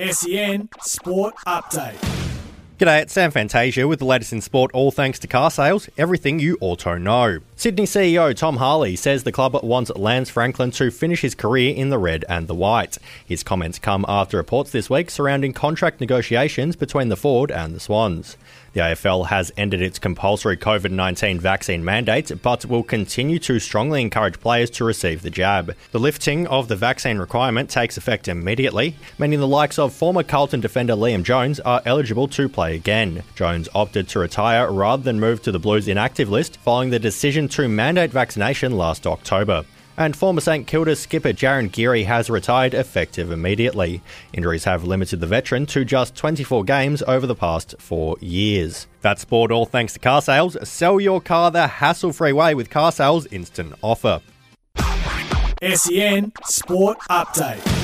SEN Sport Update. G'day, it's Sam Fantasia with the latest in sport, all thanks to car sales, everything you auto know. Sydney CEO Tom Harley says the club wants Lance Franklin to finish his career in the red and the white. His comments come after reports this week surrounding contract negotiations between the Ford and the Swans. The AFL has ended its compulsory COVID 19 vaccine mandate, but will continue to strongly encourage players to receive the jab. The lifting of the vaccine requirement takes effect immediately, meaning the likes of former Carlton defender Liam Jones are eligible to play again. Jones opted to retire rather than move to the Blues inactive list following the decision to mandate vaccination last October and former St Kilda skipper Jarryn Geary has retired effective immediately. Injuries have limited the veteran to just 24 games over the past four years. That's sport all thanks to car sales. Sell your car the hassle free way with car sales instant offer. SEN Sport Update.